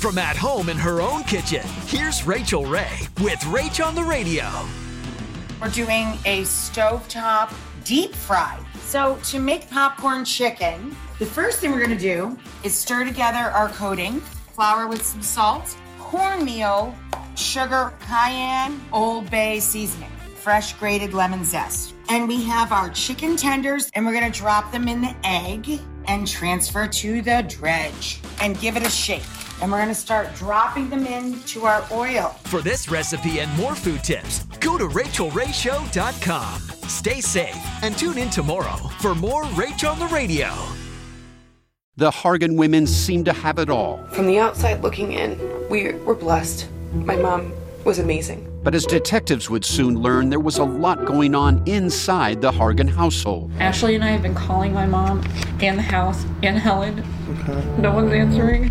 From at home in her own kitchen, here's Rachael Ray with Rach on the Radio. We're doing a stovetop deep fry. So, to make popcorn chicken, the first thing we're gonna do is stir together our coating, flour with some salt, cornmeal, sugar, cayenne, Old Bay seasoning, fresh grated lemon zest. And we have our chicken tenders, and we're gonna drop them in the egg and transfer to the dredge and give it a shake and we're gonna start dropping them into our oil. For this recipe and more food tips, go to rachaelrayshow.com. Stay safe and tune in tomorrow for more Rach on the Radio. The Hargan women seem to have it all. From the outside looking in, we were blessed. My mom was amazing. But as detectives would soon learn, there was a lot going on inside the Hargan household. Ashley and I have been calling my mom and the house and Helen. Okay. No one's answering.